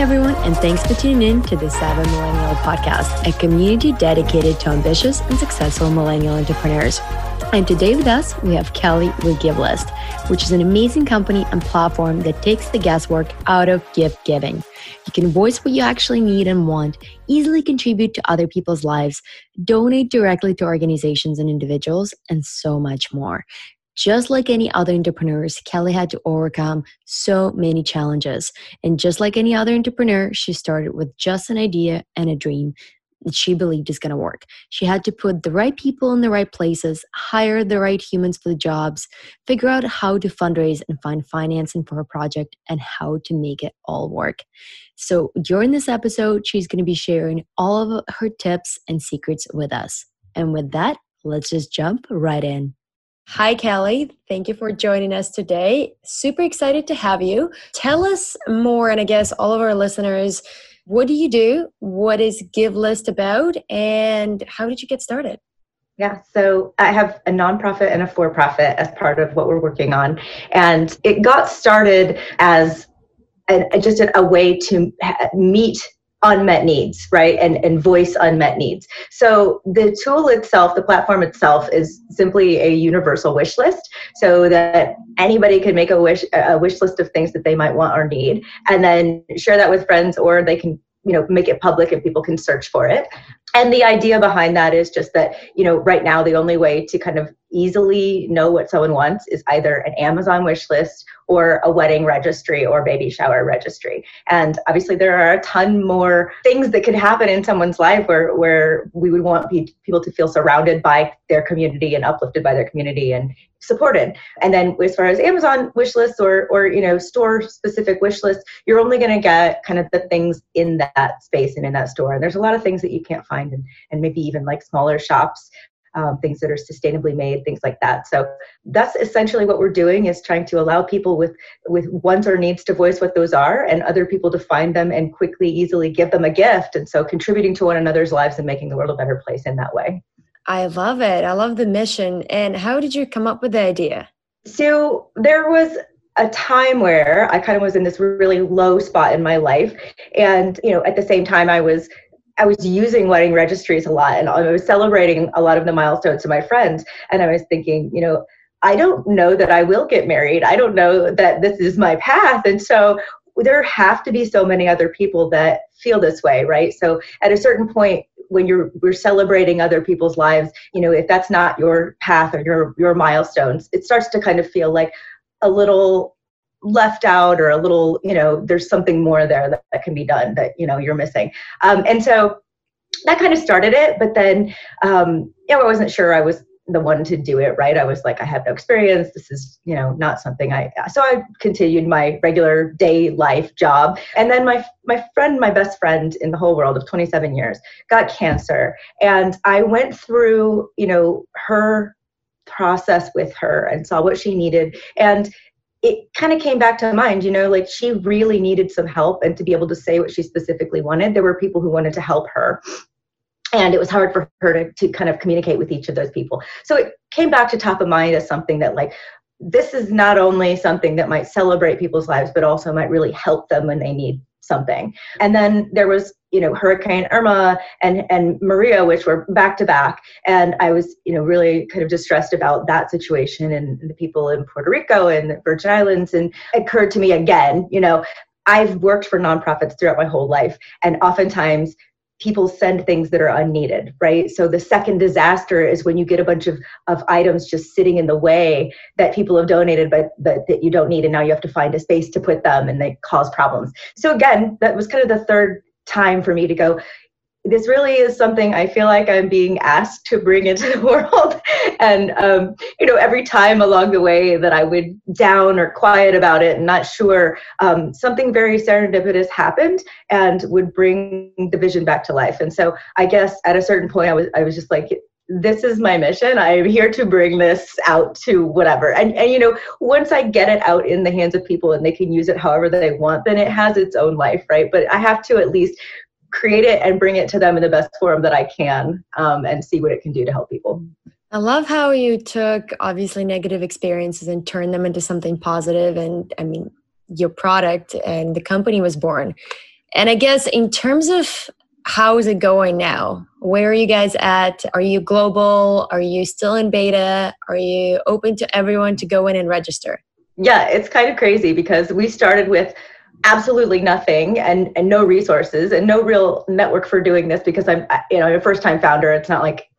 Everyone, and thanks for tuning in to the Savvy Millennial Podcast, a community dedicated to ambitious and successful millennial entrepreneurs. And today with us, we have Kelly with GiveList, which is an amazing company and platform that takes the guesswork out of gift giving. You can voice what you actually need and want, easily contribute to other people's lives, donate directly to organizations and individuals, and so much more. Just like any other entrepreneurs, Kelly had to overcome so many challenges. And just like any other entrepreneur, she started with just an idea and a dream that she believed is going to work. She had to put the right people in the right places, hire the right humans for the jobs, figure out how to fundraise and find financing for her project, and how to make it all work. So, during this episode, she's going to be sharing all of her tips and secrets with us. And with that, let's just jump right in. Hi, Kelly. Thank you for joining us today. Super excited to have you. Tell us more, and I guess all of our listeners, what do you do? What is GiveList about? And how did you get started? Yeah, so I have a nonprofit and a for profit as part of what we're working on. And it got started as a, just a way to meet unmet needs, right? And, and voice unmet needs. So the tool itself, the platform itself is simply a universal wish list so that anybody can make a wish, a wish list of things that they might want or need and then share that with friends or they can you know make it public and people can search for it and the idea behind that is just that you know right now the only way to kind of easily know what someone wants is either an amazon wish list or a wedding registry or baby shower registry and obviously there are a ton more things that could happen in someone's life where where we would want people to feel surrounded by their community and uplifted by their community and supported. And then as far as Amazon wish lists or or you know store specific wish lists, you're only going to get kind of the things in that space and in that store. And there's a lot of things that you can't find and and maybe even like smaller shops. Um, things that are sustainably made, things like that. So that's essentially what we're doing is trying to allow people with with wants or needs to voice what those are, and other people to find them and quickly, easily give them a gift. And so contributing to one another's lives and making the world a better place in that way. I love it. I love the mission. And how did you come up with the idea? So there was a time where I kind of was in this really low spot in my life. And, you know, at the same time I was I was using wedding registries a lot and I was celebrating a lot of the milestones to my friends. And I was thinking, you know, I don't know that I will get married. I don't know that this is my path. And so there have to be so many other people that feel this way, right? So at a certain point, when you're we're celebrating other people's lives you know if that's not your path or your your milestones it starts to kind of feel like a little left out or a little you know there's something more there that, that can be done that you know you're missing. Um, and so that kind of started it but then um, you know i wasn't sure i was the one to do it right? I was like i have no experience. This is you know not something i so i continued my regular day life job. And then my my friend my best friend in the whole world of 27 years got cancer. And i went through you know her process with her and saw what she needed. And it kind of came back to mind, you know, like she really needed some help and to be able to say what she specifically wanted. There were people who wanted to help her and it was hard for her to, to kind of communicate with each of those people so it came back to top of mind as something that like this is not only something that might celebrate people's lives but also might really help them when they need something. And then there was you know hurricane irma and and maria which were back to back. And i was you know really kind of distressed about that situation and the people in puerto rico and the virgin islands. And it occurred to me again you know I've worked for nonprofits throughout my whole life, and oftentimes people send things that are unneeded, right? So the second disaster is when you get a bunch of, of items just sitting in the way that people have donated, but, but that you don't need, and now you have to find a space to put them and they cause problems. So again, that was kind of the third time for me to go, this really is something I feel like I'm being asked to bring into the world. and, um, you know, every time along the way that I would down or quiet about it and not sure, um, something very serendipitous happened and would bring the vision back to life. And so I guess at a certain point, I was, I was just like, this is my mission. I'm here to bring this out to whatever. And, and, you know, once I get it out in the hands of people and they can use it however they want, then it has its own life, right? But I have to at least create it and bring it to them in the best form that I can um, and see what it can do to help people. I love how you took obviously negative experiences and turned them into something positive. And I mean, your product and the company was born. And I guess in terms of how is it going now? Where are you guys at? Are you global? Are you still in beta? Are you open to everyone to go in and register? Yeah, it's kind of crazy because we started with absolutely nothing and, and no resources and no real network for doing this because I'm you know a first time founder. It's not like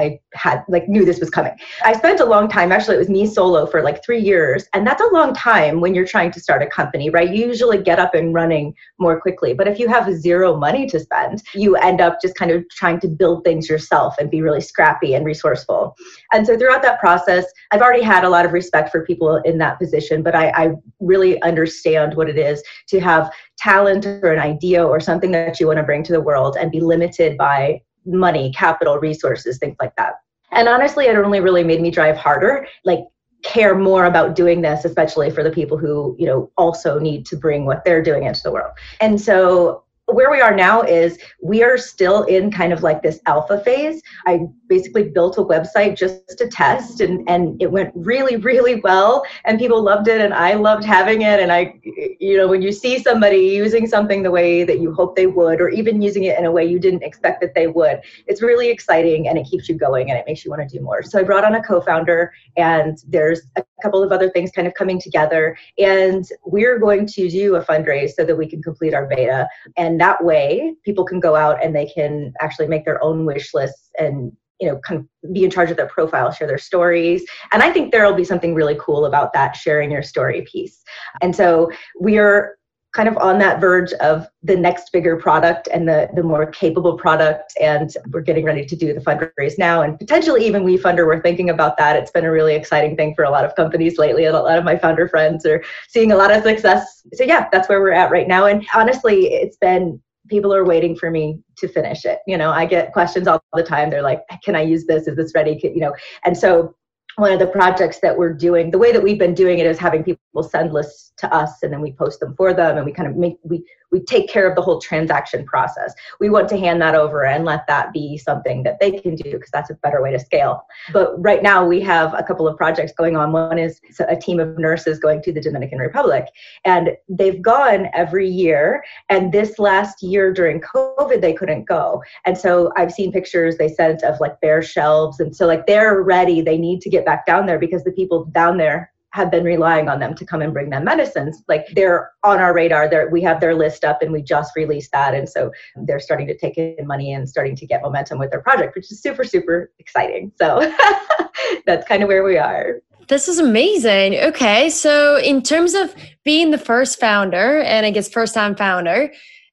I had like knew this was coming. I spent a long time, actually, it was me solo for like three years. And that's a long time when you're trying to start a company, right? You usually get up and running more quickly. But if you have zero money to spend, you end up just kind of trying to build things yourself and be really scrappy and resourceful. And so throughout that process, I've already had a lot of respect for people in that position, but I, I really understand what it is to have talent or an idea or something that you want to bring to the world and be limited by money, capital, resources, things like that. And honestly, it only really made me drive harder, like care more about doing this, especially for the people who, you know, also need to bring what they're doing into the world. And so where we are now is we are still in kind of like this alpha phase. I basically built a website just to test and, and it went really, really well and people loved it and I loved having it. And I, you know, when you see somebody using something the way that you hope they would, or even using it in a way you didn't expect that they would, it's really exciting and it keeps you going and it makes you want to do more. So I brought on a co-founder and there's a couple of other things kind of coming together and we're going to do a fundraise so that we can complete our beta. And that way people can go out and they can actually make their own wish lists and you know kind of be in charge of their profile share their stories. And i think there will be something really cool about that sharing your story piece. And so we are kind of on that verge of the next bigger product and the, the more capable product. And we're getting ready to do the fundraise now. And potentially even WeFunder, we're thinking about that. It's been a really exciting thing for a lot of companies lately. And a lot of my founder friends are seeing a lot of success. So yeah, that's where we're at right now. And honestly, it's been people are waiting for me to finish it. You know, I get questions all the time. They're like, can I use this? Is this ready? You know, and so one of the projects that we're doing the way that we've been doing it is having people send lists to us and then we post them for them and we kind of make we we take care of the whole transaction process. We want to hand that over and let that be something that they can do because that's a better way to scale. But right now we have a couple of projects going on. One is a team of nurses going to the Dominican Republic and they've gone every year and this last year during COVID they couldn't go. And so I've seen pictures they sent of like bare shelves and so like they're ready. They need to get back down there because the people down there have been relying on them to come and bring them medicines. Like they're on our radar. There we have their list up and we just released that. And so they're starting to take in money and starting to get momentum with their project, which is super, super exciting. So that's kind of where we are. This is amazing. Okay. So in terms of being the first founder and I guess first time founder,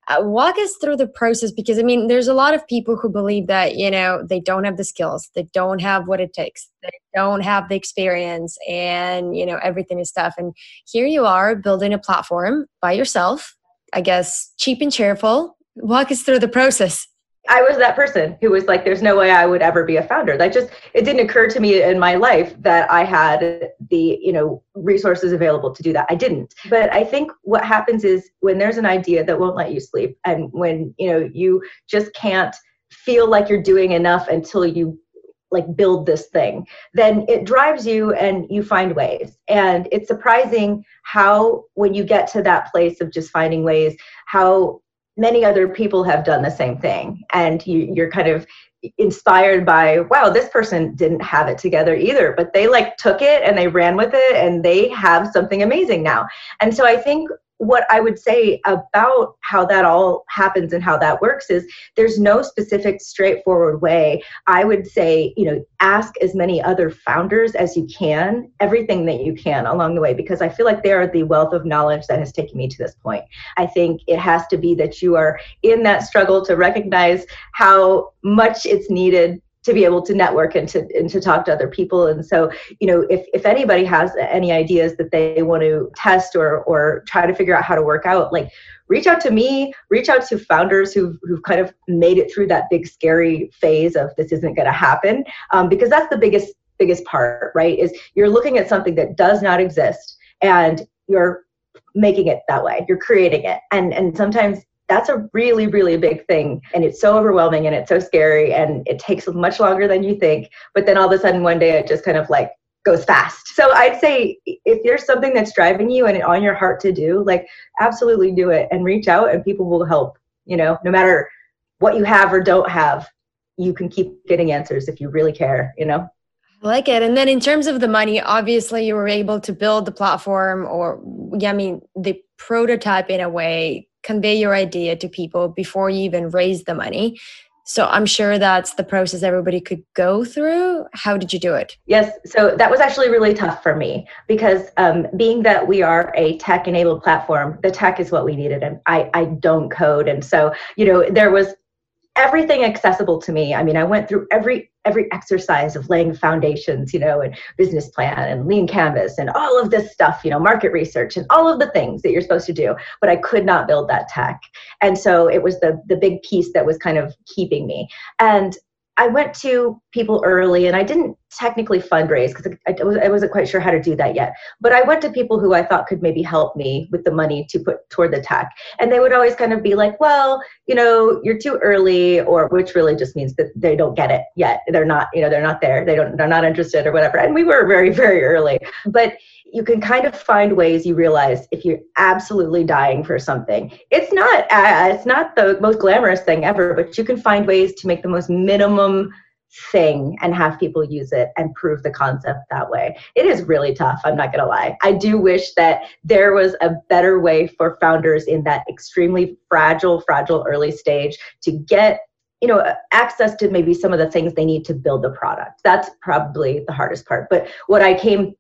uh, walk us through the process because i mean there's a lot of people who believe that you know they don't have the skills they don't have what it takes they don't have the experience and you know everything is tough. And here you are building a platform by yourself i guess cheap and cheerful. Walk us through the process I was that person who was like, there's no way I would ever be a founder. That just, it didn't occur to me in my life that I had the, you know, resources available to do that. I didn't. But I think what happens is when there's an idea that won't let you sleep and when, you know, you just can't feel like you're doing enough until you like build this thing then it drives you and you find ways and it's surprising how when you get to that place of just finding ways how many other people have done the same thing. And you, you're kind of inspired by wow this person didn't have it together either but they like took it and they ran with it and they have something amazing now. And so i think what I would say about how that all happens and how that works is there's no specific straightforward way. I would say, you know, ask as many other founders as you can, everything that you can along the way, because I feel like they are the wealth of knowledge that has taken me to this point. I think it has to be that you are in that struggle to recognize how much it's needed to be able to network and to and to talk to other people. And so you know if if anybody has any ideas that they want to test or or try to figure out how to work out like reach out to me reach out to founders who've, who've kind of made it through that big scary phase of this isn't going to happen. Um, because that's the biggest biggest part right is you're looking at something that does not exist and you're making it that way. You're creating it. And and sometimes that's a really really big thing and it's so overwhelming and it's so scary and it takes much longer than you think but then all of a sudden one day it just kind of like goes fast. So I'd say if there's something that's driving you and on your heart to do, like absolutely do it and reach out and people will help. You know, no matter what you have or don't have, you can keep getting answers if you really care, you know? I like it. And then in terms of the money, obviously you were able to build the platform or yeah, I mean the prototype in a way, convey your idea to people before you even raise the money. So I'm sure that's the process everybody could go through. How did you do it? Yes, so that was actually really tough for me because um, being that we are a tech-enabled platform, the tech is what we needed, and I I don't code, and so you know there was everything accessible to me. I mean, I went through every every exercise of laying foundations, you know, and business plan and lean canvas and all of this stuff, you know, market research and all of the things that you're supposed to do. But I could not build that tech. And so it was the the big piece that was kind of keeping me. And I went to people early and I didn't technically fundraise because I, I, wasn't quite sure how to do that yet. But I went to people who I thought could maybe help me with the money to put toward the tech. And they would always kind of be like, well, you know, you're too early, or which really just means that they don't get it yet. They're not, you know, they're not there. They don't, they're not interested or whatever. And we were very, very early. But you can kind of find ways you realize if you're absolutely dying for something. It's not uh, it's not the most glamorous thing ever but you can find ways to make the most minimum thing and have people use it and prove the concept that way. It is really tough i'm not going to lie. I do wish that there was a better way for founders in that extremely fragile fragile early stage to get you know access to maybe some of the things they need to build the product. That's probably the hardest part. But what i came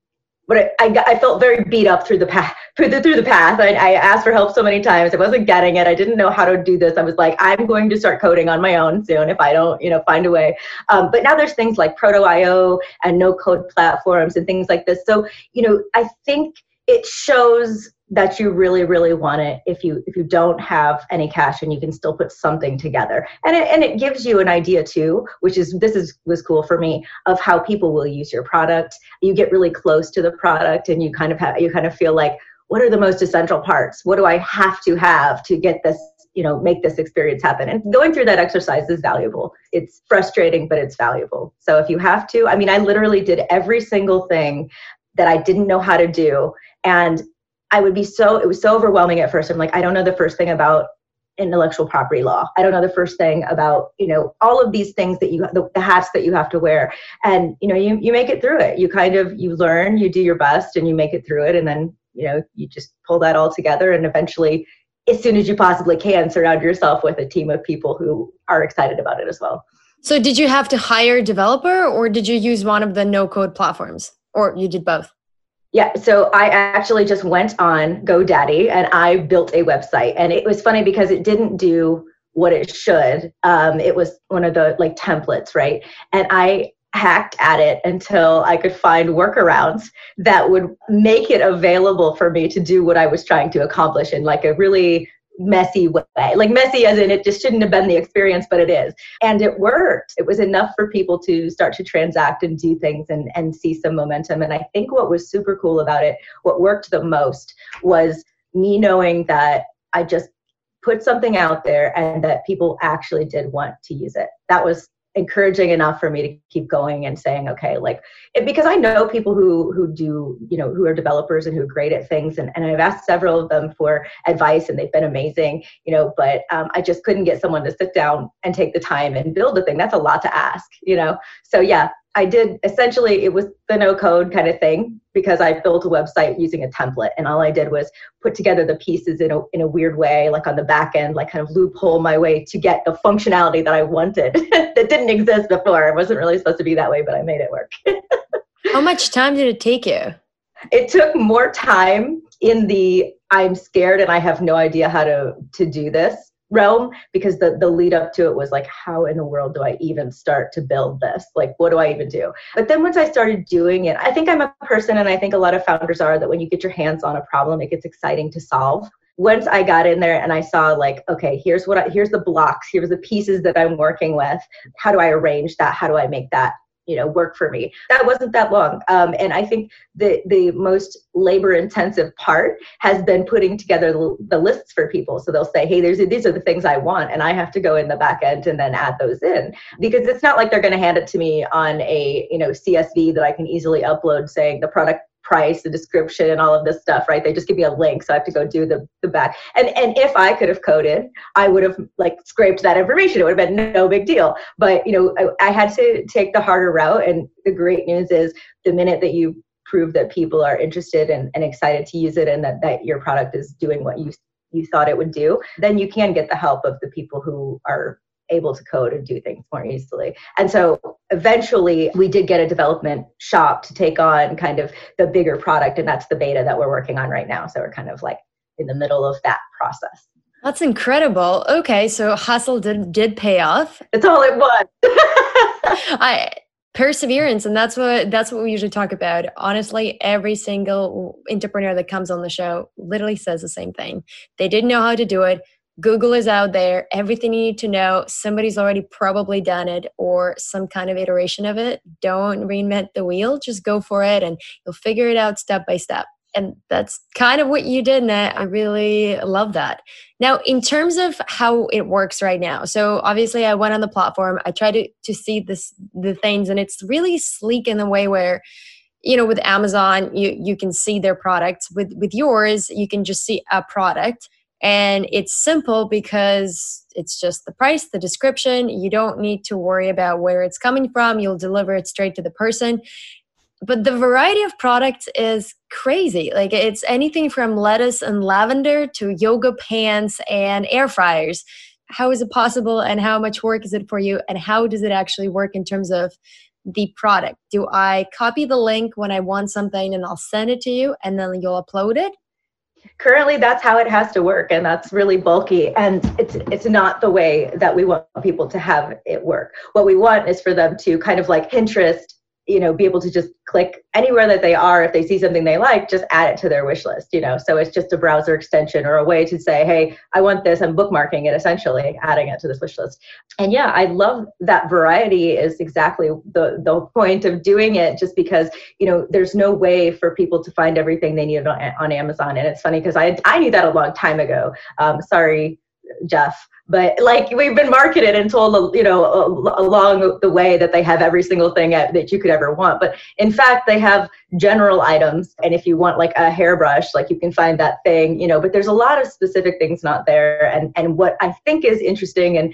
but I, I, felt very beat up through the path through the, through the path. I, I asked for help so many times. I wasn't getting it. I didn't know how to do this. I was like i'm going to start coding on my own soon if i don't you know find a way. Um, but now there's things like Proto.io and no code platforms and things like this. So you know i think it shows that you really really want it if you if you don't have any cash and you can still put something together. And it, and it gives you an idea too which is this is was cool for me of how people will use your product. You get really close to the product and you kind of have you kind of feel like what are the most essential parts? What do i have to have to get this you know make this experience happen? And going through that exercise is valuable. It's frustrating but it's valuable. So if you have to i mean i literally did every single thing that i didn't know how to do and I would be so, it was so overwhelming at first. I'm like, I don't know the first thing about intellectual property law. I don't know the first thing about, you know, all of these things that you, the, the, hats that you have to wear. And, you know, you, you make it through it. You kind of, you learn, you do your best and you make it through it. And then, you know, you just pull that all together and eventually, as soon as you possibly can, surround yourself with a team of people who are excited about it as well. So did you have to hire a developer or did you use one of the no code platforms or you did both? Yeah, so I actually just went on GoDaddy and I built a website. And it was funny because it didn't do what it should. Um, it was one of the like templates, right? And I hacked at it until I could find workarounds that would make it available for me to do what I was trying to accomplish in like a really messy way. Like messy as in it just shouldn't have been the experience, but it is. And it worked. It was enough for people to start to transact and do things and, and see some momentum. And I think what was super cool about it, what worked the most was me knowing that I just put something out there and that people actually did want to use it. That was encouraging enough for me to keep going and saying okay like it, because i know people who who do you know who are developers and who are great at things and, and i've asked several of them for advice and they've been amazing you know but um, i just couldn't get someone to sit down and take the time and build a thing. That's a lot to ask you know? So yeah I did essentially it was the no code kind of thing because I built a website using a template and all I did was put together the pieces in a in a weird way like on the back end like kind of loophole my way to get the functionality that I wanted that didn't exist before. It wasn't really supposed to be that way but I made it work. How much time did it take you? It took more time in the I'm scared and I have no idea how to to do this realm because the the lead up to it was like how in the world do i even start to build this? Like what do i even do? But then once i started doing it i think i'm a person and i think a lot of founders are that when you get your hands on a problem it gets exciting to solve. Once i got in there and i saw like okay here's what I, here's the blocks here's the pieces that i'm working with. How do i arrange that? How do i make that you know work for me. That wasn't that long. Um, and i think the the most labor intensive part has been putting together the, the, lists for people. So they'll say hey there's these are the things i want and i have to go in the back end and then add those in. Because it's not like they're going to hand it to me on a you know csv that i can easily upload saying the product price, the description, and all of this stuff, right? They just give me a link, so I have to go do the, the back. And and if I could have coded, I would have like scraped that information. It would have been no big deal. But you know, I, I had to take the harder route. And the great news is, the minute that you prove that people are interested and, and excited to use it, and that that your product is doing what you you thought it would do, then you can get the help of the people who are able to code and do things more easily. And so eventually we did get a development shop to take on kind of the bigger product and that's the beta that we're working on right now. So we're kind of like in the middle of that process. That's incredible. Okay, so hustle did did pay off. It's all it was. I perseverance and that's what that's what we usually talk about honestly every single entrepreneur that comes on the show literally says the same thing they didn't know how to do it Google is out there. Everything you need to know, somebody's already probably done it or some kind of iteration of it. Don't reinvent the wheel. Just go for it and you'll figure it out step by step. And that's kind of what you did. And I really love that. Now, in terms of how it works right now, so obviously I went on the platform, I tried to, to see this the things, and it's really sleek in the way where you know with amazon you you can see their products with with yours you can just see a product and it's simple because it's just the price, the description. You don't need to worry about where it's coming from. You'll deliver it straight to the person. But the variety of products is crazy. Like it's anything from lettuce and lavender to yoga pants and air fryers. How is it possible and how much work is it for you? And how does it actually work in terms of the product? Do I copy the link when I want something and I'll send it to you and then you'll upload it? Currently that's how it has to work and that's really bulky and it's it's not the way that we want people to have it work. What we want is for them to kind of like pinterest you know be able to just click anywhere that they are. If they see something they like just add it to their wish list you know? So it's just a browser extension or a way to say hey i want this. I'm bookmarking it essentially adding it to this wish list. And yeah i love that variety is exactly the the point of doing it just because you know there's no way for people to find everything they need on, on amazon. And it's funny because i i knew that a long time ago. Um, sorry jeff but like we've been marketed and told you know along the way that they have every single thing that you could ever want. But in fact they have general items. And if you want like a hairbrush like you can find that thing you know but there's a lot of specific things not there. And and what i think is interesting and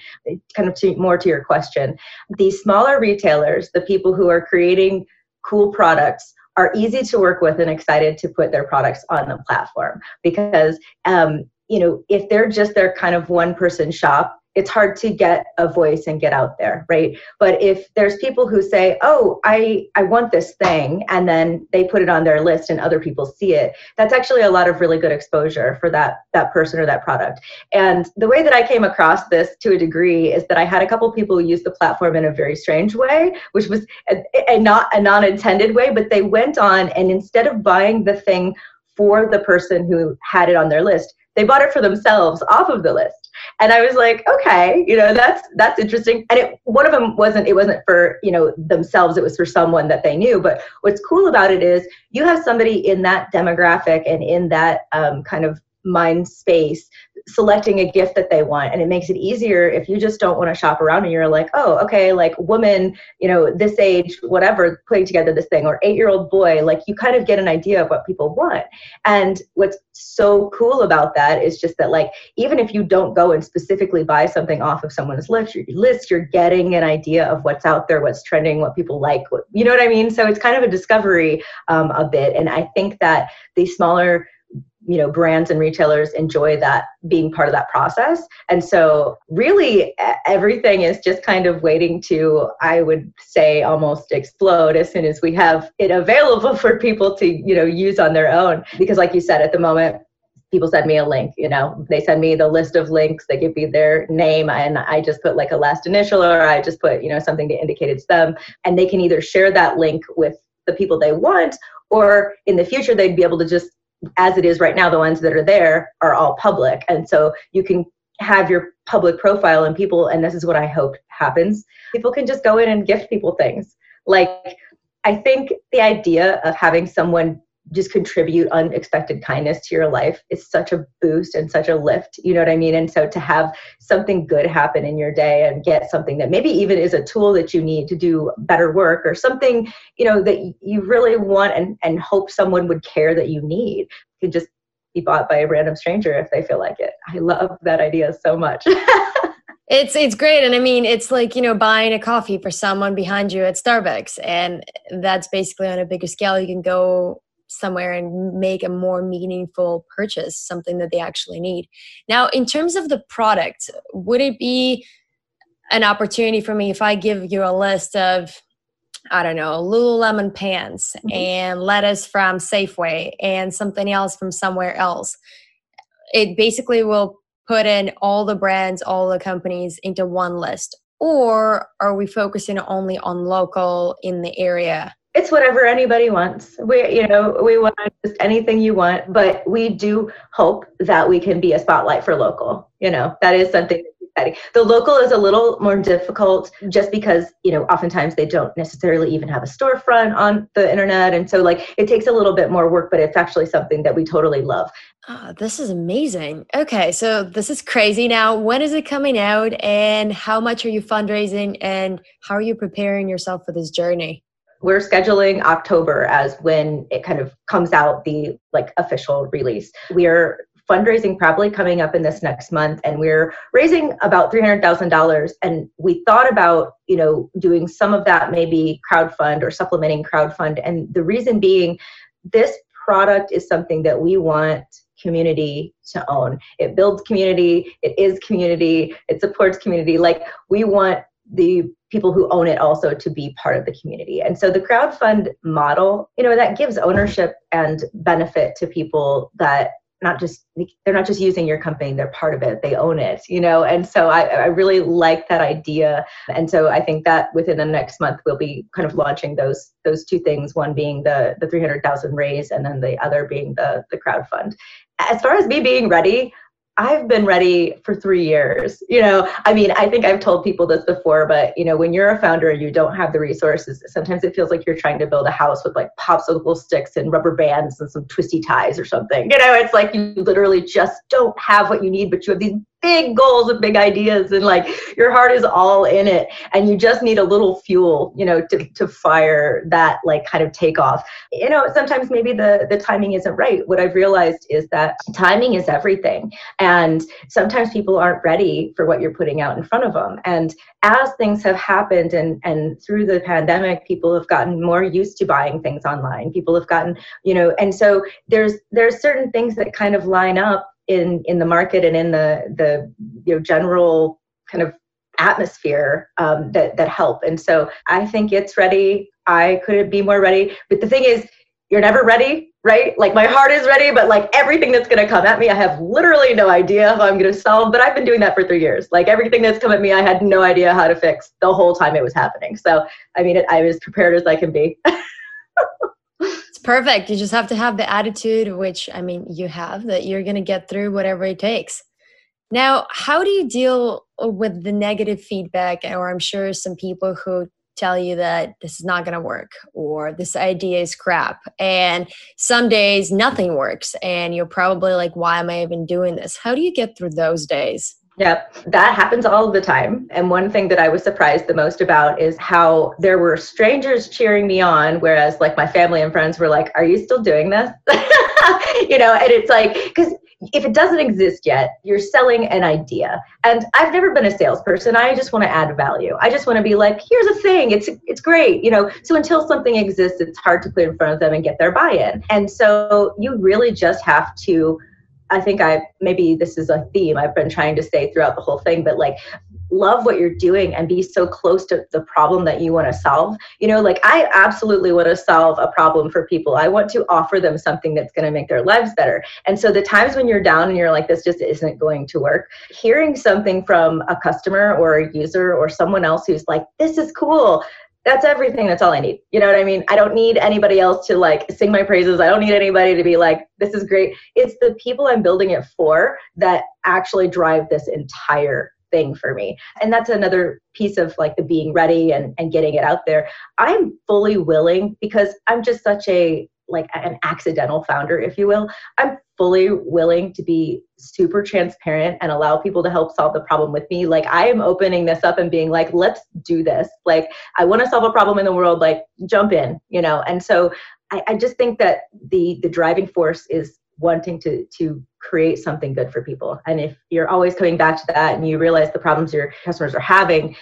kind of to, more to your question these smaller retailers the people who are creating cool products are easy to work with and excited to put their products on the platform. Because um, you know, if they're just their kind of one person shop, it's hard to get a voice and get out there right? But if there's people who say oh i i want this thing and then they put it on their list and other people see it that's actually a lot of really good exposure for that that person or that product. And the way that i came across this to a degree is that i had a couple people use the platform in a very strange way which was a, a not a non-intended way but they went on and instead of buying the thing for the person who had it on their list they bought it for themselves off of the list. And i was like okay you know that's that's interesting. And it one of them wasn't it wasn't for you know themselves. It was for someone that they knew. But what's cool about it is you have somebody in that demographic and in that um, kind of mind space selecting a gift that they want. And it makes it easier if you just don't want to shop around and you're like oh okay like woman you know this age whatever putting together this thing or eight year old boy like you kind of get an idea of what people want. And what's so cool about that is just that like even if you don't go and specifically buy something off of someone's list list you're getting an idea of what's out there what's trending what people like you know what i mean? So it's kind of a discovery um, a bit. And i think that the smaller you know brands and retailers enjoy that being part of that process. And so really everything is just kind of waiting to i would say almost explode as soon as we have it available for people to you know use on their own. Because like you said at the moment people send me a link you know? They send me the list of links they give me their name and i just put like a last initial or i just put you know something to indicate it's them. And they can either share that link with the people they want or in the future they'd be able to just as it is right now, the ones that are there are all public. And so you can have your public profile and people, and this is what I hope happens, people can just go in and gift people things. Like, I think the idea of having someone just contribute unexpected kindness to your life is such a boost and such a lift you know what i mean? And so to have something good happen in your day and get something that maybe even is a tool that you need to do better work or something you know that you really want and, and hope someone would care that you need can just be bought by a random stranger if they feel like it. I love that idea so much. It's it's great, and I mean, it's like you know buying a coffee for someone behind you at Starbucks, and that's basically on a bigger scale. You can go somewhere and make a more meaningful purchase, something that they actually need. Now, in terms of the product, would it be an opportunity for me if I give you a list of, I don't know, Lululemon pants mm-hmm. and lettuce from Safeway and something else from somewhere else? It basically will put in all the brands, all the companies into one list. Or are we focusing only on local in the area? It's whatever anybody wants. We, you know, we want just anything you want, but we do hope that we can be a spotlight for local. You know, that is something exciting. The local is a little more difficult just because, you know, oftentimes they don't necessarily even have a storefront on the internet. And so, like, it takes a little bit more work, but it's actually something that we totally love. Oh, this is amazing. Okay, so this is crazy. Now, when is it coming out and how much are you fundraising and how are you preparing yourself for this journey? We're scheduling October as when it kind of comes out the like official release. We're fundraising probably coming up in this next month and we're raising about $300,000 and we thought about, you know, doing some of that maybe crowdfund or supplementing crowdfund and the reason being this product is something that we want community to own. It builds community, it is community, it supports community. Like we want the people who own it also to be part of the community. And so the crowdfund model, you know, that gives ownership and benefit to people that not just they're not just using your company they're part of it they own it you know? And so I, I really like that idea. And so i think that within the next month we'll be kind of launching those those two things one being the the 300000 raise and then the other being the the crowdfund. As far as me being ready I've been ready for three years. You know, I mean, I think I've told people this before, but you know, when you're a founder and you don't have the resources, sometimes it feels like you're trying to build a house with like popsicle sticks and rubber bands and some twisty ties or something. You know, it's like you literally just don't have what you need, but you have these big goals and big ideas and like your heart is all in it and you just need a little fuel you know to, to fire that like kind of takeoff. You know sometimes maybe the the timing isn't right. What i've realized is that timing is everything and sometimes people aren't ready for what you're putting out in front of them and as things have happened and and through the pandemic people have gotten more used to buying things online. People have gotten you know and so there's there's certain things that kind of line up in in the market and in the the you know general kind of atmosphere um, that that help. And so I think it's ready. I couldn't be more ready. But the thing is, you're never ready, right? Like my heart is ready, but like everything that's to come at me, I have literally no idea how I'm to solve. But I've been doing that for three years. Like everything that's come at me, I had no idea how to fix the whole time it was happening. So I mean, it, I was prepared as I can be. perfect. You just have to have the attitude, which I mean, you have, that you're going to get through whatever it takes. Now, how do you deal with the negative feedback? Or I'm sure some people who tell you that this is not going to work or this idea is crap. And some days nothing works. And you're probably like, why am I even doing this? How do you get through those days? Yep, that happens all the time. And one thing that I was surprised the most about is how there were strangers cheering me on, whereas like my family and friends were like, Are you still doing this? you know, and it's like, because if it doesn't exist yet, you're selling an idea. And I've never been a salesperson. I just want to add value. I just want to be like, here's a thing. It's it's great, you know. So until something exists, it's hard to put in front of them and get their buy-in. And so you really just have to I think I maybe this is a theme I've been trying to say throughout the whole thing, but like love what you're doing and be so close to the problem that you want to solve. You know, like I absolutely want to solve a problem for people. I want to offer them something that's going to make their lives better. And so the times when you're down and you're like, this just isn't going to work, hearing something from a customer or a user or someone else who's like, this is cool that's everything. That's all I need. You know what I mean? I don't need anybody else to like sing my praises. I don't need anybody to be like, this is great. It's the people I'm building it for that actually drive this entire thing for me. And that's another piece of like the being ready and, and getting it out there. I'm fully willing because I'm just such a like an accidental founder, if you will. I'm fully willing to be super transparent and allow people to help solve the problem with me. Like I am opening this up and being like, let's do this. Like I want to solve a problem in the world, like jump in, you know. And so I, I just think that the the driving force is wanting to to create something good for people and if you're always coming back to that and you realize the problems your customers are having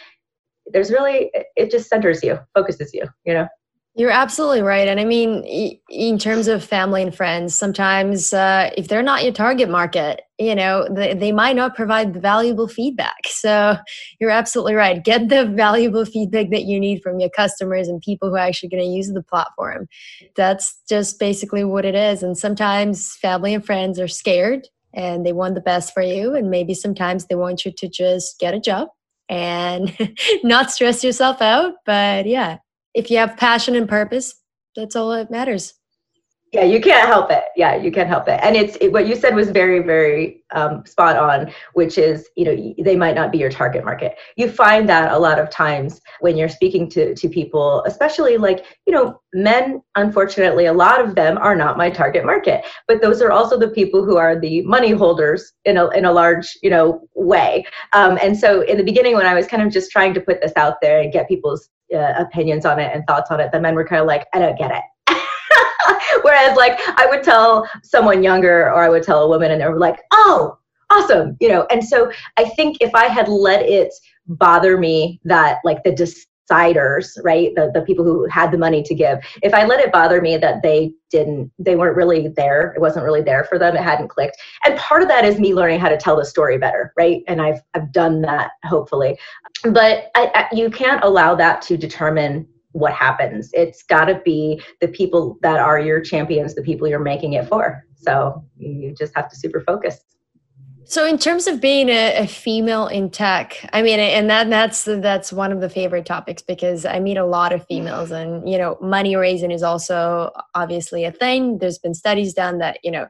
there's really it just centers you focuses you you know you're absolutely right. And I mean, in terms of family and friends, sometimes uh, if they're not your target market, you know, they, they might not provide the valuable feedback. So you're absolutely right. Get the valuable feedback that you need from your customers and people who are actually going to use the platform. That's just basically what it is. And sometimes family and friends are scared and they want the best for you. And maybe sometimes they want you to just get a job and not stress yourself out. But yeah, if you have passion and purpose, that's all that matters yeah you can't help it. Yeah you can't help it. And it's it, what you said was very very um, spot on which is you know they might not be your target market. You find that a lot of times when you're speaking to to people especially like you know men unfortunately a lot of them are not my target market. But those are also the people who are the money holders in a in a large you know way. Um, and so in the beginning when i was kind of just trying to put this out there and get people's uh, opinions on it and thoughts on it the men were kind of like i don't get it Whereas, like, I would tell someone younger or I would tell a woman, and they were like, oh, awesome, you know. And so I think if I had let it bother me that, like, the deciders, right, the, the people who had the money to give, if I let it bother me that they didn't, they weren't really there, it wasn't really there for them, it hadn't clicked. And part of that is me learning how to tell the story better, right? And I've, I've done that, hopefully. But I, I, you can't allow that to determine what happens. It's got to be the people that are your champions, the people you're making it for. So you just have to super focus. So, in terms of being a, a, female in tech, I mean, and that that's that's one of the favorite topics because I meet a lot of females, and you know, money raising is also obviously a thing. There's been studies done that you know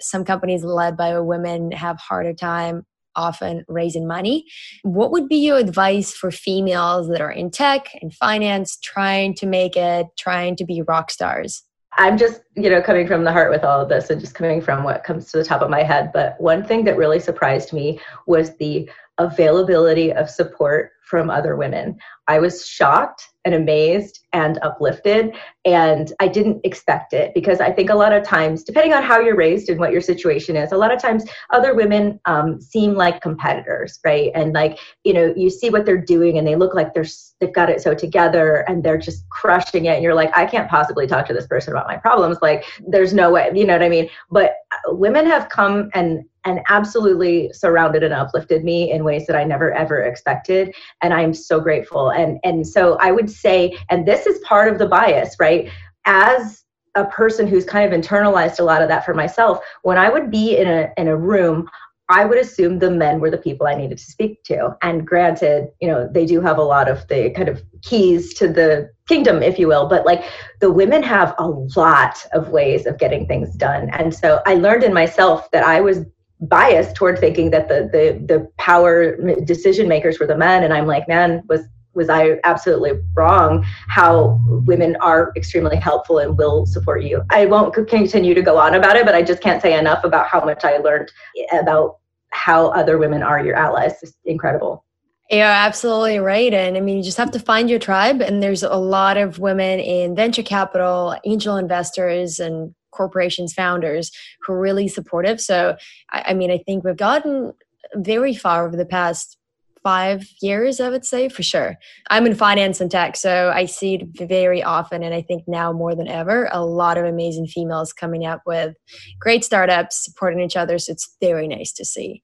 some companies led by women have harder time often raising money. What would be your advice for females that are in tech and finance, trying to make it, trying to be rock stars? I'm just, you know, coming from the heart with all of this and just coming from what comes to the top of my head. But one thing that really surprised me was the availability of support from other women. I was shocked and amazed and uplifted. And I didn't expect it because I think a lot of times, depending on how you're raised and what your situation is, a lot of times other women um, seem like competitors, right? And like, you know, you see what they're doing and they look like they're, they've got it so together and they're just crushing it. And you're like, I can't possibly talk to this person about my problems. Like, there's no way, you know what I mean? But uh, women have come and and absolutely surrounded and uplifted me in ways that I never ever expected and I'm so grateful and and so I would say and this is part of the bias right as a person who's kind of internalized a lot of that for myself when I would be in a in a room I would assume the men were the people I needed to speak to. And granted, you know, they do have a lot of the kind of keys to the kingdom, if you will, but like the women have a lot of ways of getting things done. And so I learned in myself that I was biased toward thinking that the the the power decision makers were the men and i'm like man was was i absolutely wrong how women are extremely helpful and will support you i won't continue to go on about it but i just can't say enough about how much i learned about how other women are your allies it's incredible you're absolutely right. And I mean, you just have to find your tribe. And there's a lot of women in venture capital, angel investors, and corporations founders who are really supportive. So, I, I mean, I think we've gotten very far over the past five years, I would say for sure. I'm in finance and tech, so I see it very often. And I think now more than ever, a lot of amazing females coming up with great startups, supporting each other. So it's very nice to see.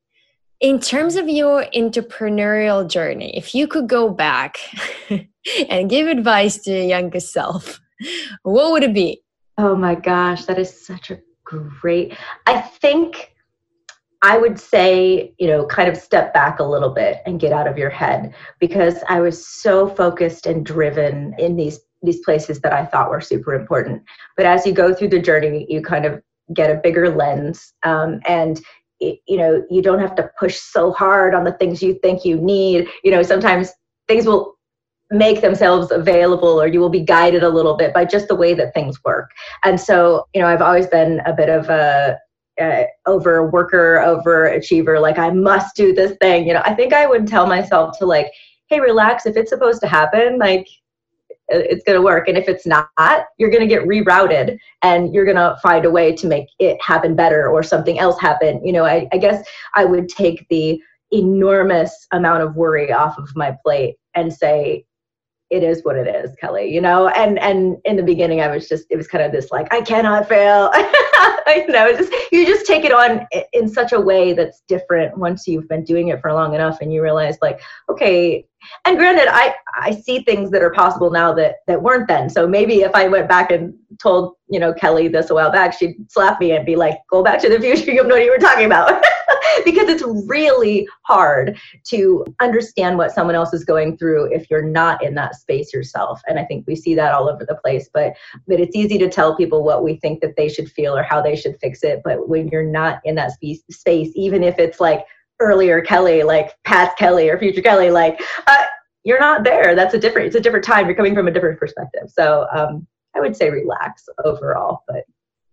In terms of your entrepreneurial journey, if you could go back and give advice to your younger self, what would it be? Oh my gosh, that is such a great. I think I would say, you know, kind of step back a little bit and get out of your head because I was so focused and driven in these these places that I thought were super important. But as you go through the journey, you kind of get a bigger lens um, and you know you don't have to push so hard on the things you think you need you know sometimes things will make themselves available or you will be guided a little bit by just the way that things work. And so you know i've always been a bit of a uh, over worker over achiever like i must do this thing. You know i think i would tell myself to like hey relax. If it's supposed to happen like it's going to work. And if it's not you're going to get rerouted and you're going to find a way to make it happen better or something else happen. You know I, I guess i would take the enormous amount of worry off of my plate and say it is what it is kelly you know? And and in the beginning i was just it was kind of this like i cannot fail. You know just you just take it on in such a way that's different once you've been doing it for long enough and you realize like okay and granted i i see things that are possible now that that weren't then. So maybe if i went back and told you know kelly this a while back she'd slap me and be like go back to the future you have no idea what you're talking about because it's really hard to understand what someone else is going through if you're not in that space yourself. And I think we see that all over the place. But but it's easy to tell people what we think that they should feel or how they should fix it. But when you're not in that space, even if it's like earlier Kelly, like past Kelly or future Kelly, like uh, you're not there. That's a different. It's a different time. You're coming from a different perspective. So um, I would say relax overall, but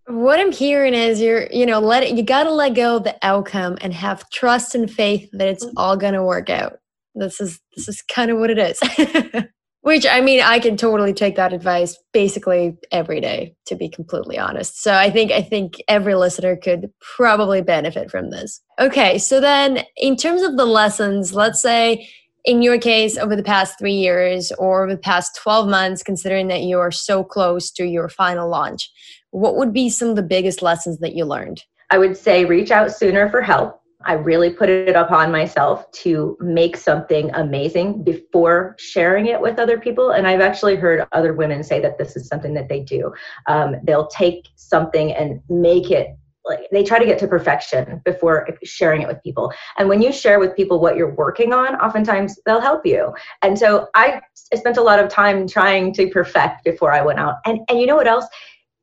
what I'm hearing is you're, you know, let it, you got to let go of the outcome and have trust and faith that it's mm-hmm. all going to work out. This is, this is kind of what it is. Which I mean, I can totally take that advice basically every day, to be completely honest. So I think, I think every listener could probably benefit from this. Okay. So then in terms of the lessons, let's say in your case over the past three years or over the past 12 months considering that you are so close to your final launch what would be some of the biggest lessons that you learned? I would say reach out sooner for help. I really put it upon myself to make something amazing before sharing it with other people. And I've actually heard other women say that this is something that they do. Um, they'll take something and make it like they try to get to perfection before sharing it with people. And when you share with people what you're working on, oftentimes they'll help you. And so I, spent a lot of time trying to perfect before I went out. And and you know what else?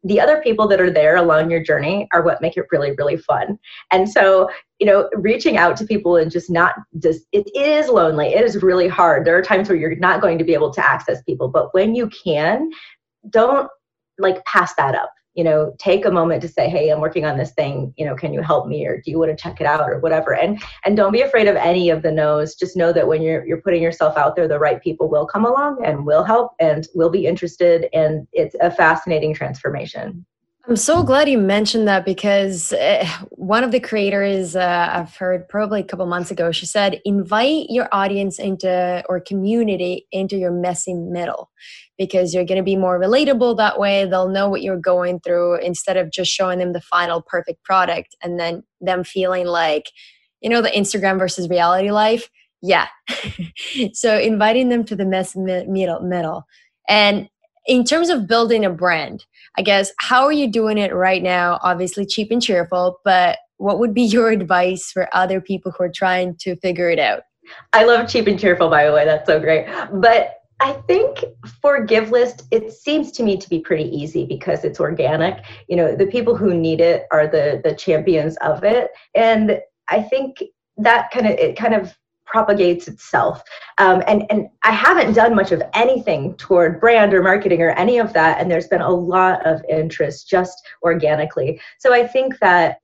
The other people that are there along your journey are what make it really really fun. And so you know reaching out to people and just not just it is lonely. It is really hard. There are times where you're not going to be able to access people but when you can don't like pass that up you know take a moment to say hey i'm working on this thing. You know can you help me? Or do you want to check it out? or whatever. And and don't be afraid of any of the no's. Just know that when you're you're putting yourself out there the right people will come along and will help and will be interested. And it's a fascinating transformation I'm so glad you mentioned that because uh, one of the creators uh, I've heard probably a couple months ago, she said, invite your audience into or community into your messy middle because you're going to be more relatable that way. They'll know what you're going through instead of just showing them the final perfect product and then them feeling like, you know, the Instagram versus reality life. Yeah. so inviting them to the mess middle, middle. And in terms of building a brand, I guess, how are you doing it right now? Obviously, cheap and cheerful, but what would be your advice for other people who are trying to figure it out? I love cheap and cheerful, by the way. That's so great. But I think for GiveList, it seems to me to be pretty easy because it's organic. You know, the people who need it are the the champions of it, and I think that kind of it kind of propagates itself. Um, and, and I haven't done much of anything toward brand or marketing or any of that. And there's been a lot of interest just organically. So I think that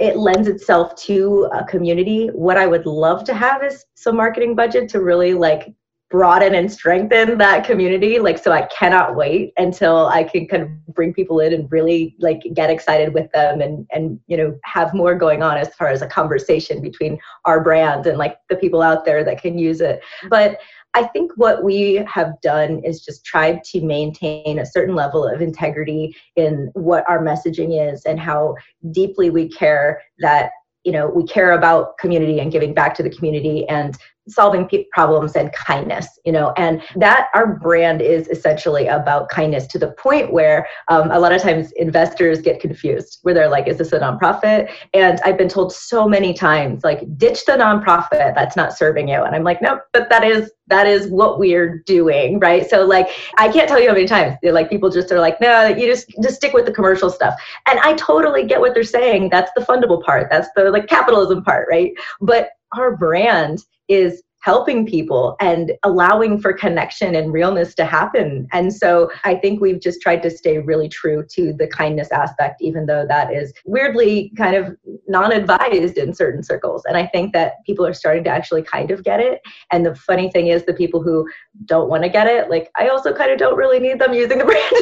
it lends itself to a community. What I would love to have is some marketing budget to really like broaden and strengthen that community like so i cannot wait until i can kind of bring people in and really like get excited with them and and you know have more going on as far as a conversation between our brand and like the people out there that can use it. But I think what we have done is just tried to maintain a certain level of integrity in what our messaging is and how deeply we care that you know we care about community and giving back to the community and solving problems and kindness you know and that our brand is essentially about kindness to the point where um, a lot of times investors get confused where they're like is this a nonprofit? And i've been told so many times like ditch the nonprofit that's not serving you. And i'm like no but that is that is what we're doing right? So like i can't tell you how many times like people just are like no you just just stick with the commercial stuff. And i totally get what they're saying that's the fundable part that's the like capitalism part right? But our brand is helping people and allowing for connection and realness to happen. And so I think we've just tried to stay really true to the kindness aspect, even though that is weirdly kind of non advised in certain circles. And I think that people are starting to actually kind of get it. And the funny thing is, the people who don't want to get it, like, I also kind of don't really need them using the brand.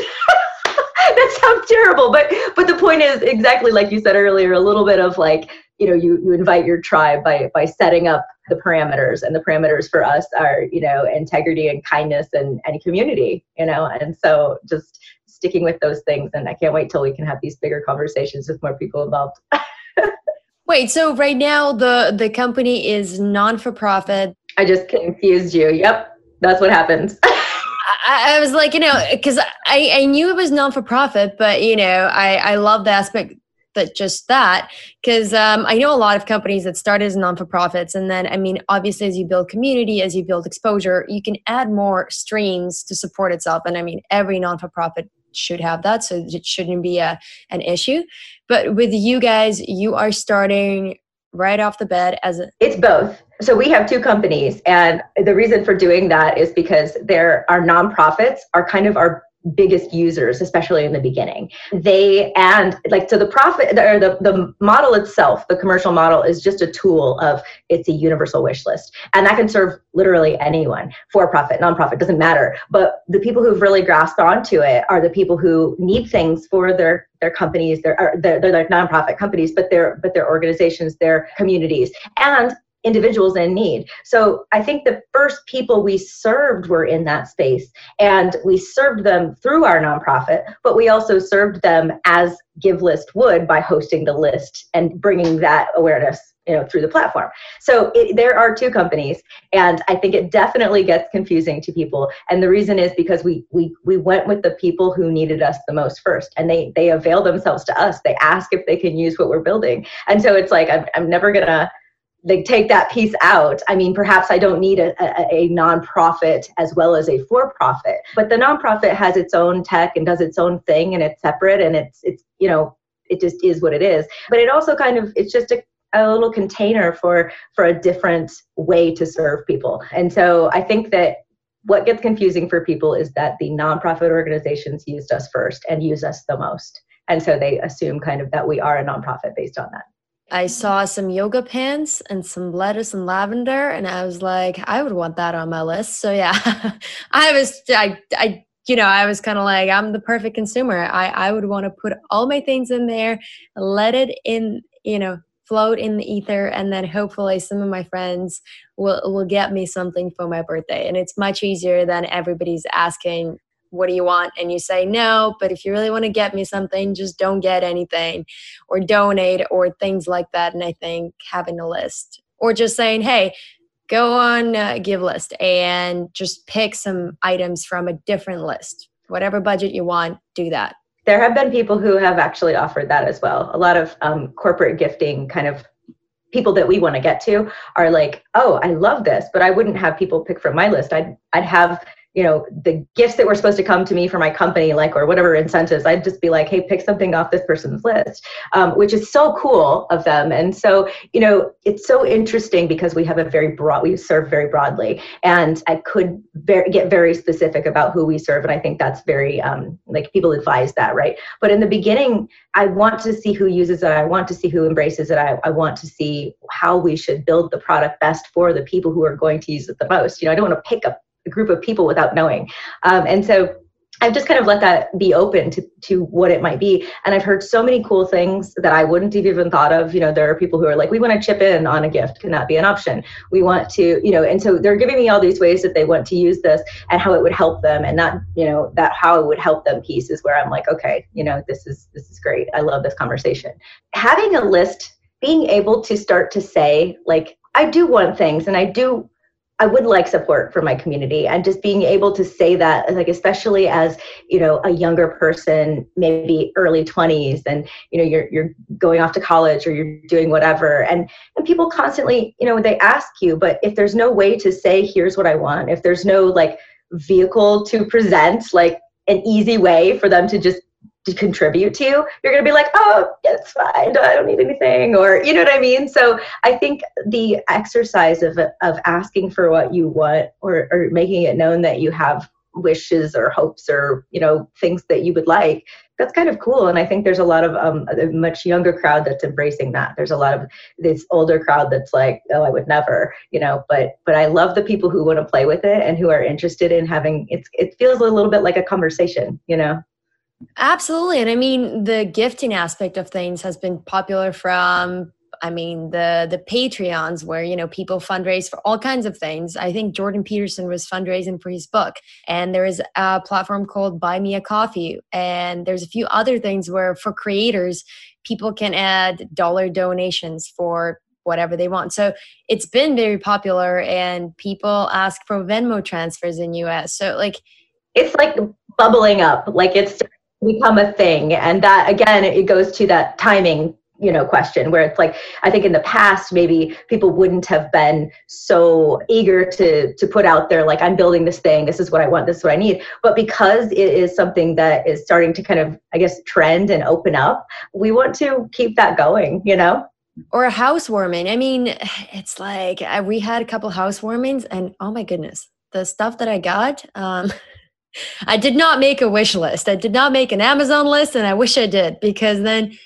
that sounds terrible but but the point is exactly like you said earlier a little bit of like you know you you invite your tribe by by setting up the parameters and the parameters for us are you know integrity and kindness and and community you know? And so just sticking with those things and i can't wait till we can have these bigger conversations with more people involved. Wait so right now the the company is non for profit i just confused you. Yep that's what happens. I, I was like, you know, because I, I knew it was non for profit, but you know, I, I love the aspect that just that because um, i know a lot of companies that started as non-for-profits and then i mean obviously as you build community as you build exposure you can add more streams to support itself and i mean every non-for-profit should have that so it shouldn't be a, an issue. But with you guys you are starting right off the bat as a it's both. So we have two companies and the reason for doing that is because there our nonprofits are kind of our biggest users especially in the beginning. They and like so the profit or the, the model itself the commercial model is just a tool of it's a universal wish list. And that can serve literally anyone for profit nonprofit doesn't matter. But the people who've really grasped onto it are the people who need things for their their companies their, their, their, their nonprofit companies but their but their organizations their communities. And individuals in need. So I think the first people we served were in that space, and we served them through our nonprofit, but we also served them as GiveList would by hosting the list and bringing that awareness you know through the platform so it, there are two companies and i think it definitely gets confusing to people and the reason is because we we we went with the people who needed us the most first and they they avail themselves to us they ask if they can use what we're building and so it's like i'm, I'm never gonna like take that piece out. I mean perhaps i don't need a, a, a nonprofit as well as a for-profit but the nonprofit has its own tech and does its own thing and it's separate and it's it's you know it just is what it is. But it also kind of it's just a, a little container for for a different way to serve people. And so i think that what gets confusing for people is that the nonprofit organizations used us first and use us the most. And so they assume kind of that we are a nonprofit based on that I saw some yoga pants and some lettuce and lavender, and I was like, I would want that on my list. So yeah, I was, I, I, you know, I was kind of like, I'm the perfect consumer. I, I would want to put all my things in there, let it in, you know, float in the ether, and then hopefully some of my friends will will get me something for my birthday. And it's much easier than everybody's asking what do you want? And you say no but if you really want to get me something just don't get anything or donate or things like that. And i think having a list or just saying hey go on uh, GiveList and just pick some items from a different list. Whatever budget you want do that. There have been people who have actually offered that as well. A lot of um, corporate gifting kind of people that we want to get to are like oh i love this but i wouldn't have people pick from my list. I'd i'd have you know the gifts that were supposed to come to me for my company like or whatever incentives i'd just be like hey pick something off this person's list um, which is so cool of them. And so you know it's so interesting because we have a very broad we serve very broadly and i could get very specific about who we serve and i think that's very um, like people advise that right? But in the beginning i want to see who uses it i want to see who embraces it I, I want to see how we should build the product best for the people who are going to use it the most. You know i don't want to pick a group of people without knowing. Um, and so I've just kind of let that be open to, to what it might be. And I've heard so many cool things that I wouldn't have even thought of. You know, there are people who are like, we want to chip in on a gift. Can that be an option? We want to, you know, and so they're giving me all these ways that they want to use this and how it would help them. And that, you know, that how it would help them piece is where I'm like, okay, you know, this is, this is great. I love this conversation. Having a list, being able to start to say, like, I do want things and I do I would like support from my community and just being able to say that like especially as you know a younger person maybe early 20s and you know you're you're going off to college or you're doing whatever and and people constantly you know they ask you but if there's no way to say here's what I want if there's no like vehicle to present like an easy way for them to just to contribute to, you're going to be like, oh, it's fine. I don't need anything. Or, you know what I mean? So I think the exercise of, of asking for what you want or, or making it known that you have wishes or hopes or, you know, things that you would like, that's kind of cool. And I think there's a lot of um, a much younger crowd that's embracing that. There's a lot of this older crowd that's like, oh, I would never, you know, but, but I love the people who want to play with it and who are interested in having, it's, it feels a little bit like a conversation, you know? Absolutely. And I mean, the gifting aspect of things has been popular from I mean the the Patreons where you know people fundraise for all kinds of things. I think Jordan Peterson was fundraising for his book, and there is a platform called Buy Me a Coffee, and there's a few other things where for creators people can add dollar donations for whatever they want. So it's been very popular, and people ask for Venmo transfers in US. So like it's like bubbling up, like it's become a thing. And that again it goes to that timing you know question where it's like i think in the past maybe people wouldn't have been so eager to to put out there like i'm building this thing. This is what i want. This is what i need. But because it is something that is starting to kind of i guess trend and open up we want to keep that going you know? Or a housewarming. I mean it's like we had a couple housewarmings and oh my goodness the stuff that i got um I did not make a wish list. I did not make an Amazon list, and I wish I did because then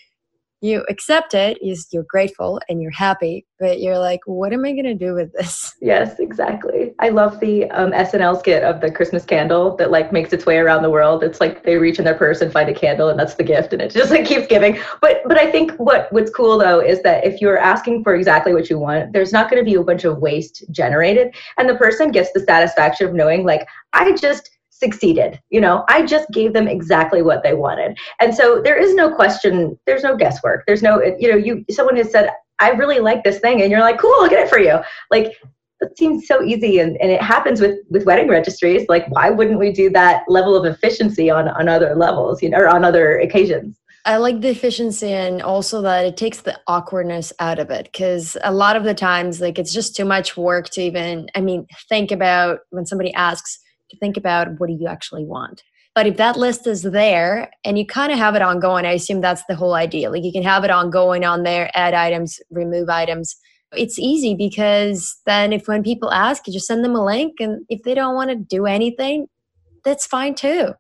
you accept it, you're grateful and you're happy, but you're like, what am I going to do with this? Yes, exactly. I love the um, SNL skit of the Christmas candle that like makes its way around the world. It's like they reach in their purse and find a candle, and that's the gift, and it just like keeps giving. But but I think what what's cool though is that if you're asking for exactly what you want, there's not going to be a bunch of waste generated, and the person gets the satisfaction of knowing like I just succeeded. You know, I just gave them exactly what they wanted. And so there is no question, there's no guesswork. There's no, you know, you someone has said, I really like this thing, and you're like, cool, I'll get it for you. Like that seems so easy and, and it happens with with wedding registries. Like why wouldn't we do that level of efficiency on on other levels, you know, or on other occasions? I like the efficiency and also that it takes the awkwardness out of it because a lot of the times, like, it's just too much work to even, I mean, think about when somebody asks, to think about what do you actually want. But if that list is there and you kind of have it ongoing, I assume that's the whole idea. Like you can have it ongoing on there, add items, remove items. It's easy because then if when people ask, you just send them a link. And if they don't want to do anything, that's fine too.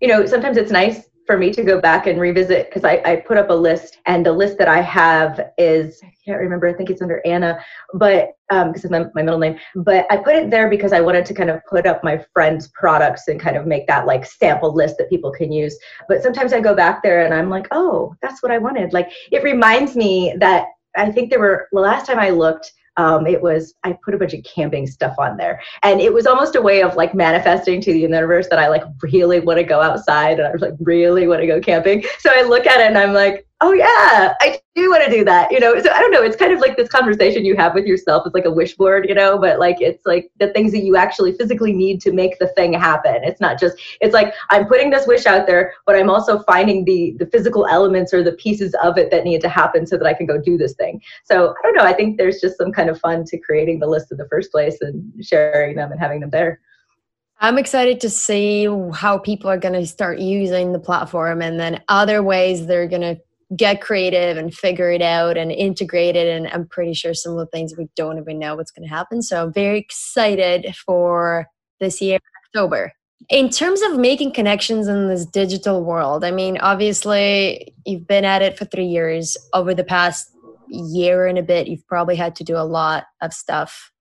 You know, sometimes it's nice for me to go back and revisit because I, I put up a list and the list that I have is I can't remember I think it's under Anna but um because it's my, my middle name but I put it there because I wanted to kind of put up my friends products and kind of make that like sample list that people can use. But sometimes I go back there and I'm like oh that's what I wanted. Like it reminds me that I think there were the last time I looked um, it was i put a bunch of camping stuff on there. And it was almost a way of like manifesting to the universe that i like really want to go outside and i was like really want to go camping. So i look at it and i'm like oh yeah, I do want to do that. You know, so I don't know. It's kind of like this conversation you have with yourself. It's like a wish board, you know, but like it's like the things that you actually physically need to make the thing happen. It's not just. It's like I'm putting this wish out there, but I'm also finding the the physical elements or the pieces of it that need to happen so that I can go do this thing. So I don't know. I think there's just some kind of fun to creating the list in the first place and sharing them and having them there. I'm excited to see how people are going to start using the platform and then other ways they're going to get creative and figure it out and integrate it. And I'm pretty sure some of the things we don't even know what's going to happen. So I'm very excited for this year, October. In terms of making connections in this digital world, I mean, obviously, you've been at it for three years. Over the past year and a bit, you've probably had to do a lot of stuff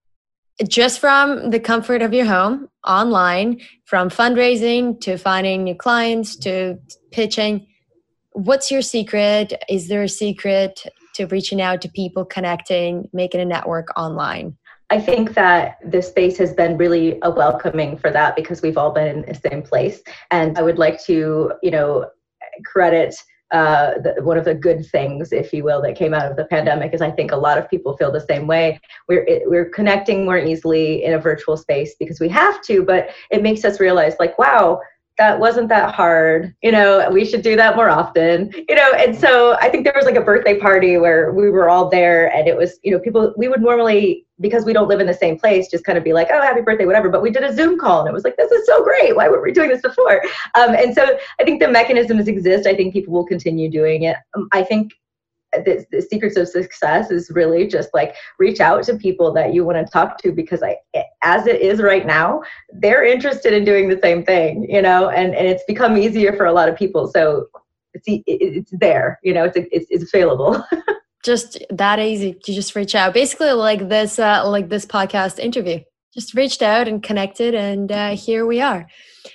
just from the comfort of your home online, from fundraising to finding new clients to pitching what's your secret? Is there a secret to reaching out to people, connecting, making a network online? I think that this space has been really a welcoming for that because we've all been in the same place. And I would like to, you know, credit uh, the, one of the good things, if you will, that came out of the pandemic is I think a lot of people feel the same way. We're it, we're connecting more easily in a virtual space because we have to, but it makes us realize like, wow, that wasn't that hard you know we should do that more often you know and so i think there was like a birthday party where we were all there and it was you know people we would normally because we don't live in the same place just kind of be like oh happy birthday whatever but we did a zoom call and it was like this is so great. Why weren't we doing this before? Um, and so i think the mechanisms exist. I think people will continue doing it. Um, i think the, the, secrets of success is really just like reach out to people that you want to talk to because I, as it is right now, they're interested in doing the same thing, you know, and, and it's become easier for a lot of people. So it's, it's there, you know, it's, it's, it's available. just that easy to just reach out. Basically like this, uh, like this podcast interview, just reached out and connected and uh, here we are.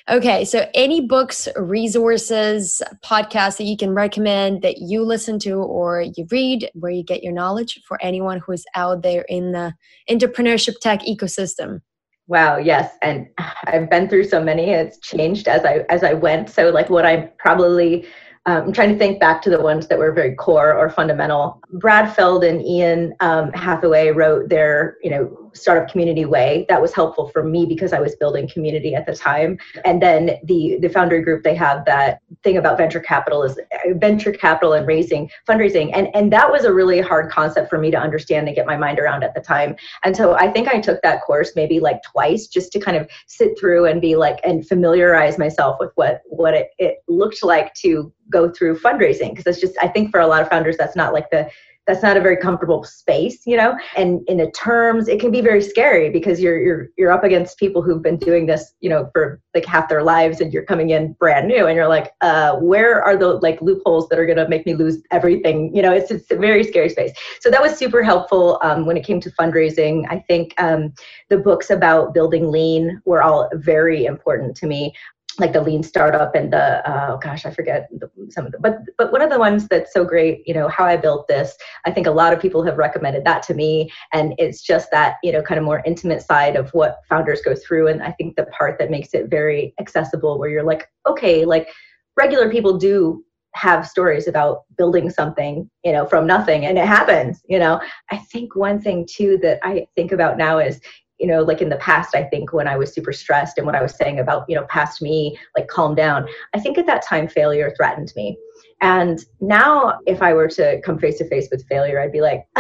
Okay, so any books, resources, podcasts that you can recommend that you listen to or you read where you get your knowledge for anyone who is out there in the entrepreneurship tech ecosystem? Wow, yes, and I've been through so many. It's changed as I as I went. So like what I probably um, I'm trying to think back to the ones that were very core or fundamental. Brad Feld and Ian um, Hathaway wrote their, you know, startup community way that was helpful for me because i was building community at the time. And then the the foundry group they have that thing about venture capital is venture capital and raising fundraising. And and that was a really hard concept for me to understand and get my mind around at the time. And so i think i took that course maybe like twice just to kind of sit through and be like and familiarize myself with what what it, it looked like to go through fundraising. Because it's just i think for a lot of founders that's not like the that's not a very comfortable space you know? And in the terms it can be very scary because you're you're you're up against people who've been doing this you know for like half their lives and you're coming in brand new and you're like uh where are the like loopholes that are to make me lose everything? You know it's it's a very scary space. So that was super helpful um, when it came to fundraising. I think um, the books about building lean were all very important to me like the lean startup and the oh gosh i forget the, some of the but but one of the ones that's so great you know how i built this i think a lot of people have recommended that to me. And it's just that you know kind of more intimate side of what founders go through. And i think the part that makes it very accessible where you're like okay like regular people do have stories about building something you know from nothing and it happens you know? I think one thing too that i think about now is you know like in the past i think when i was super stressed and what i was saying about you know past me like calm down i think at that time failure threatened me and now if i were to come face to face with failure i'd be like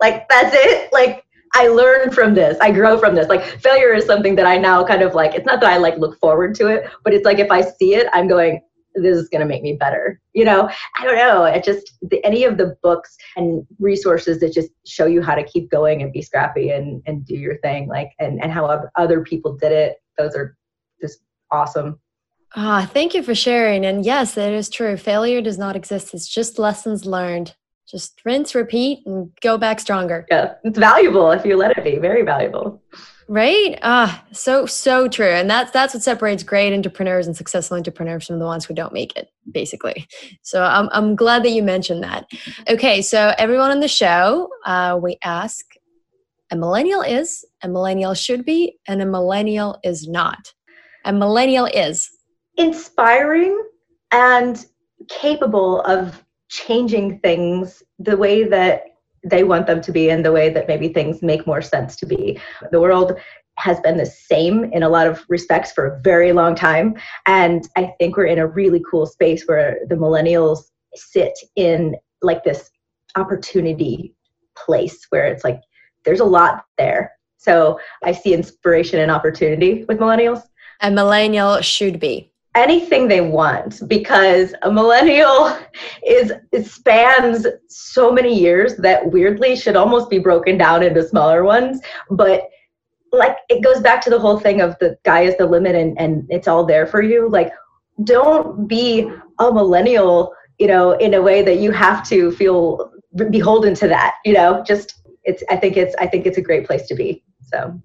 like that's it like I learn from this. I grow from this. Like failure is something that I now kind of like. It's not that I like look forward to it, but it's like if I see it, I'm going, this is going to make me better you know? I don't know it just the, any of the books and resources that just show you how to keep going and be scrappy and and do your thing like and and how other people did it those are just awesome. Ah thank you for sharing and yes it is true failure does not exist it's just lessons learned. Just rinse repeat and go back stronger. Yeah it's valuable if you let it be very valuable Right? Ah, so so true. And that's that's what separates great entrepreneurs and successful entrepreneurs from the ones who don't make it, basically. So I'm I'm glad that you mentioned that. Okay, so everyone on the show, uh, we ask a millennial is, a millennial should be, and a millennial is not. A millennial is inspiring and capable of changing things the way that they want them to be in the way that maybe things make more sense to be. The world has been the same in a lot of respects for a very long time. And I think we're in a really cool space where the millennials sit in like this opportunity place where it's like there's a lot there. So I see inspiration and opportunity with millennials. A millennial should be anything they want because a millennial is spans so many years that weirdly should almost be broken down into smaller ones. But like it goes back to the whole thing of the guy is the limit and, and it's all there for you. Like don't be a millennial you know in a way that you have to feel beholden to that you know? Just it's i think it's i think it's a great place to be so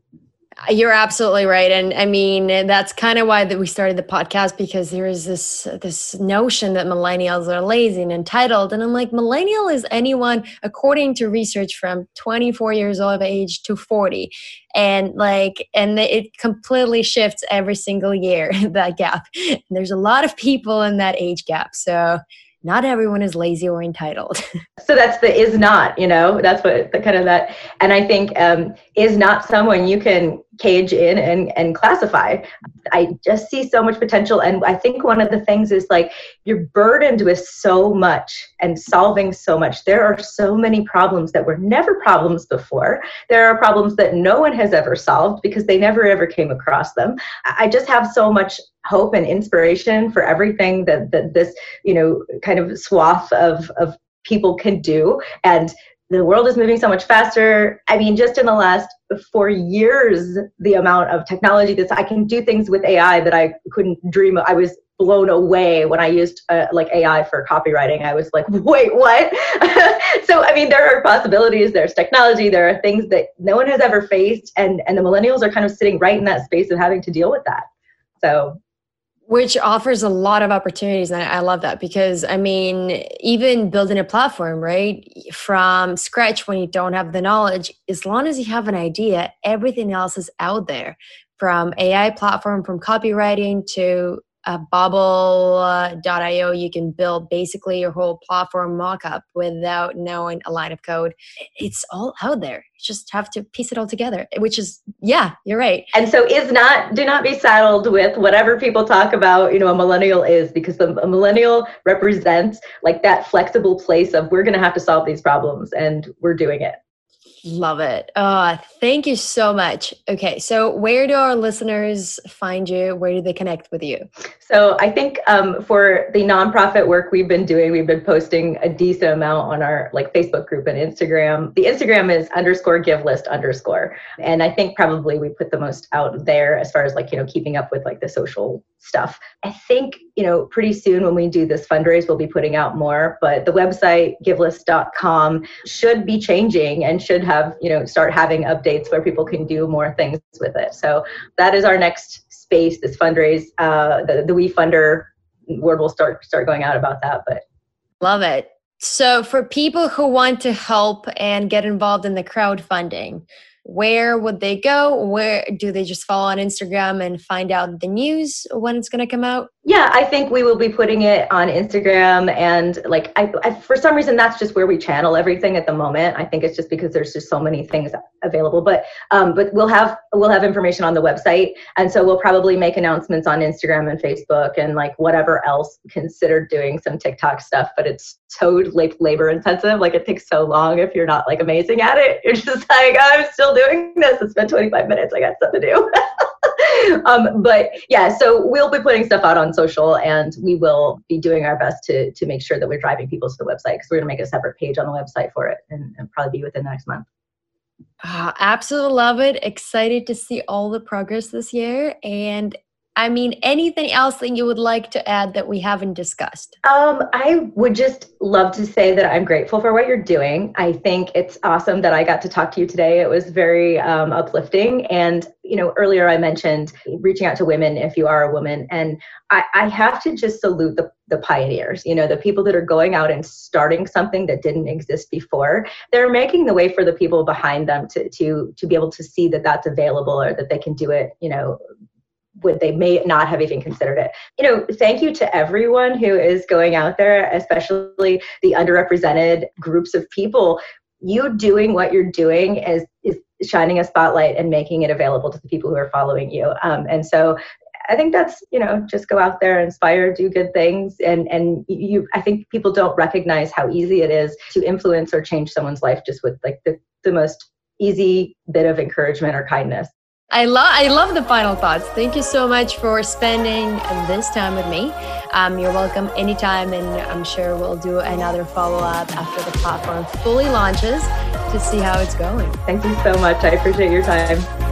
you're absolutely right, and I mean that's kind of why that we started the podcast because there is this this notion that millennials are lazy and entitled, and I'm like, millennial is anyone according to research from 24 years old of age to 40, and like, and it completely shifts every single year that gap. And there's a lot of people in that age gap, so not everyone is lazy or entitled. so that's the is not, you know, that's what the kind of that. And I think um, is not someone you can cage in and, and classify. I just see so much potential. And I think one of the things is like you're burdened with so much and solving so much. There are so many problems that were never problems before. There are problems that no one has ever solved because they never ever came across them. I just have so much hope and inspiration for everything that, that this, you know, kind of swath of, of people can do. And the world is moving so much faster. I mean, just in the last four years, the amount of technology that I can do things with AI that I couldn't dream of. I was blown away when I used uh, like AI for copywriting. I was like, wait, what? so, I mean, there are possibilities. There's technology. There are things that no one has ever faced, and and the millennials are kind of sitting right in that space of having to deal with that. So which offers a lot of opportunities and i love that because i mean even building a platform right from scratch when you don't have the knowledge as long as you have an idea everything else is out there. From ai platform from copywriting to uh, Bubble.io you can build basically your whole platform mockup without knowing a line of code. It's all out there. You just have to piece it all together which is yeah you're right. And so is not do not be saddled with whatever people talk about you know a millennial is because the, a millennial represents like that flexible place of we're going to have to solve these problems and we're doing it Love it. Uh, thank you so much. Okay, so where do our listeners find you? Where do they connect with you? So I think um, for the nonprofit work we've been doing, we've been posting a decent amount on our like Facebook group and Instagram. The Instagram is underscore give list underscore, and I think probably we put the most out there as far as like you know keeping up with like the social stuff. I think you know pretty soon when we do this fundraise, we'll be putting out more. But the website givelist.com should be changing and should have you know start having updates where people can do more things with it. So that is our next space this fundraise uh, the, the Wefunder word will start start going out about that but. Love it. So for people who want to help and get involved in the crowdfunding where would they go? Where do they just follow on instagram and find out the news when it's going to come out yeah i think we will be putting it on instagram and like I, I, for some reason that's just where we channel everything at the moment. I think it's just because there's just so many things available but um, but we'll have we'll have information on the website. And so we'll probably make announcements on instagram and facebook and like whatever else consider doing some tiktok stuff but it's so like labor intensive. Like it takes so long if you're not like amazing at it. You're just like i'm still doing this. It's been 25 minutes. I got stuff to do um, but yeah, so we'll be putting stuff out on social, and we will be doing our best to to make sure that we're driving people to the website because we're going to make a separate page on the website for it, and, and probably be within the next month. Uh, absolutely love it. Excited to see all the progress this year, and I mean, anything else that you would like to add that we haven't discussed? Um, I would just love to say that I'm grateful for what you're doing. I think it's awesome that I got to talk to you today. It was very um, uplifting. And, you know, earlier I mentioned reaching out to women if you are a woman. And I, I have to just salute the, the pioneers, you know, the people that are going out and starting something that didn't exist before. They're making the way for the people behind them to, to, to be able to see that that's available or that they can do it, you know, would they may not have even considered it you know thank you to everyone who is going out there especially the underrepresented groups of people you doing what you're doing is is shining a spotlight and making it available to the people who are following you um, and so I think that's you know just go out there, inspire, do good things, and and you. I think people don't recognize how easy it is to influence or change someone's life just with like the the most easy bit of encouragement or kindness. I love I love the final thoughts. Thank you so much for spending this time with me. Um, you're welcome anytime, and I'm sure we'll do another follow up after the platform fully launches to see how it's going. Thank you so much. I appreciate your time.